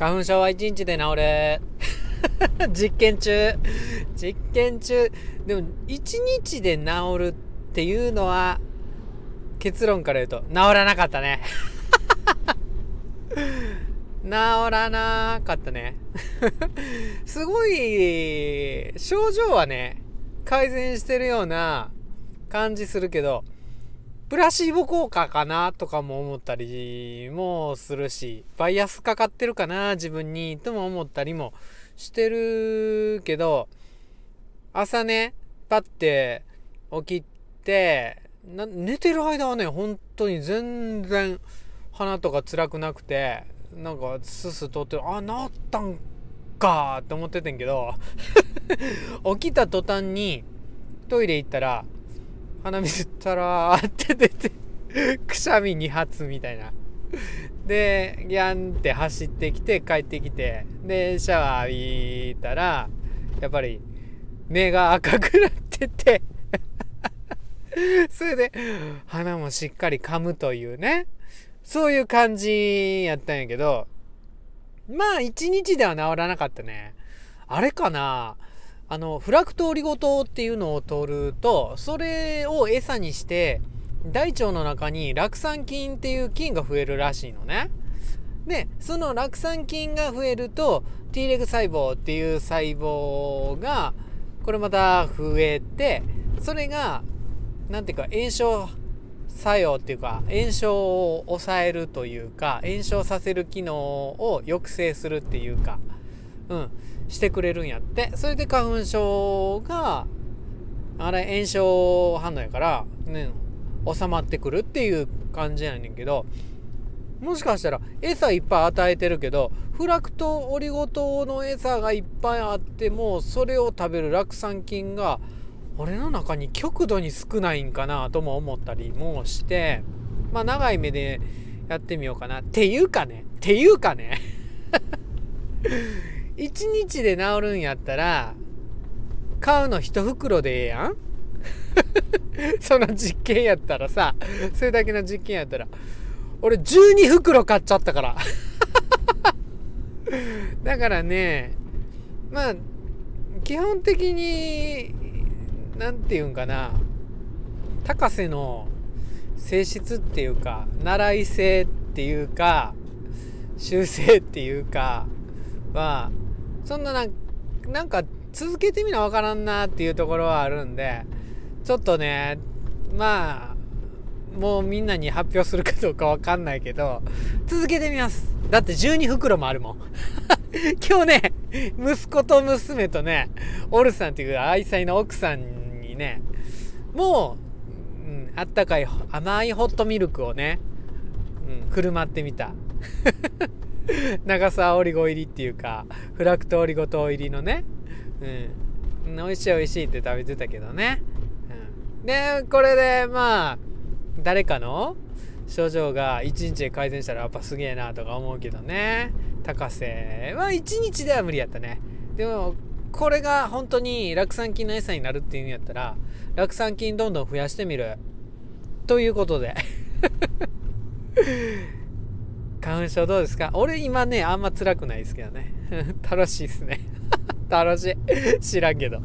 花粉症は1日で治る 実験中。実験中。でも1日で治るっていうのは結論から言うと治らなかったね。治らなかったね。すごい症状はね改善してるような感じするけどプラシーボ効果かなとかも思ったりもするし、バイアスかかってるかな自分にとも思ったりもしてるけど、朝ね、パッて起きて、寝てる間はね、本当に全然鼻とか辛くなくて、なんかスス通って、あ、治ったんかって思っててんけど、起きた途端にトイレ行ったら、鼻水たらーって出てくしゃみ2発みたいな。で、ギャンって走ってきて帰ってきて、で、シャワー浴びたら、やっぱり目が赤くなってて それで鼻もしっかり噛むというね、そういう感じやったんやけど、まあ一日では治らなかったね。あれかな？あのフラクトオリゴ糖っていうのを取るとそれを餌にして大腸の中に酪酸菌っていう菌が増えるらしいのね。でその酪酸菌が増えると T レグ細胞っていう細胞がこれまた増えてそれが何ていうか炎症作用っていうか炎症を抑えるというか炎症させる機能を抑制するっていうかうんしてくれるんやって。それで花粉症があれ炎症反応やからね収まってくるっていう感じやねんけどもしかしたら餌いっぱい与えてるけどフラクトオリゴ糖の餌がいっぱいあってもそれを食べる酪酸菌が俺の中に極度に少ないんかなとも思ったりもしてまあ長い目でやってみようかな。っていうかねっていうかね。1日で治るんやったら買うの1袋でええやん。その実験やったらさそれだけの実験やったら俺12袋買っちゃったから。だからねまあ基本的に何て言うんかな高瀬の性質っていうか習い性っていうか修正っていうかはそんななんか続けてみなわからんなっていうところはあるんでちょっとねまあもうみんなに発表するかどうかわかんないけど続けてみます。だって12袋もあるもん。今日ね息子と娘とねオルさんっていう愛妻の奥さんにねもう、うん、あったかい甘いホットミルクをね、うん、振る舞ってみた。長さオリゴ入りっていうかフラクトオリゴ糖入りのね。うん。美味しい美味しいって食べてたけどね、うん、でこれでまあ誰かの？症状が1日で改善したらやっぱすげえなとか思うけどね。高瀬は1日では無理やったね。でもこれが本当に酪酸菌の餌になるっていうんやったら酪酸菌どんどん増やしてみる。ということで。花粉症どうですか？俺今ね、あんま辛くないですけどね。楽しいっすね。楽しい。知らんけど。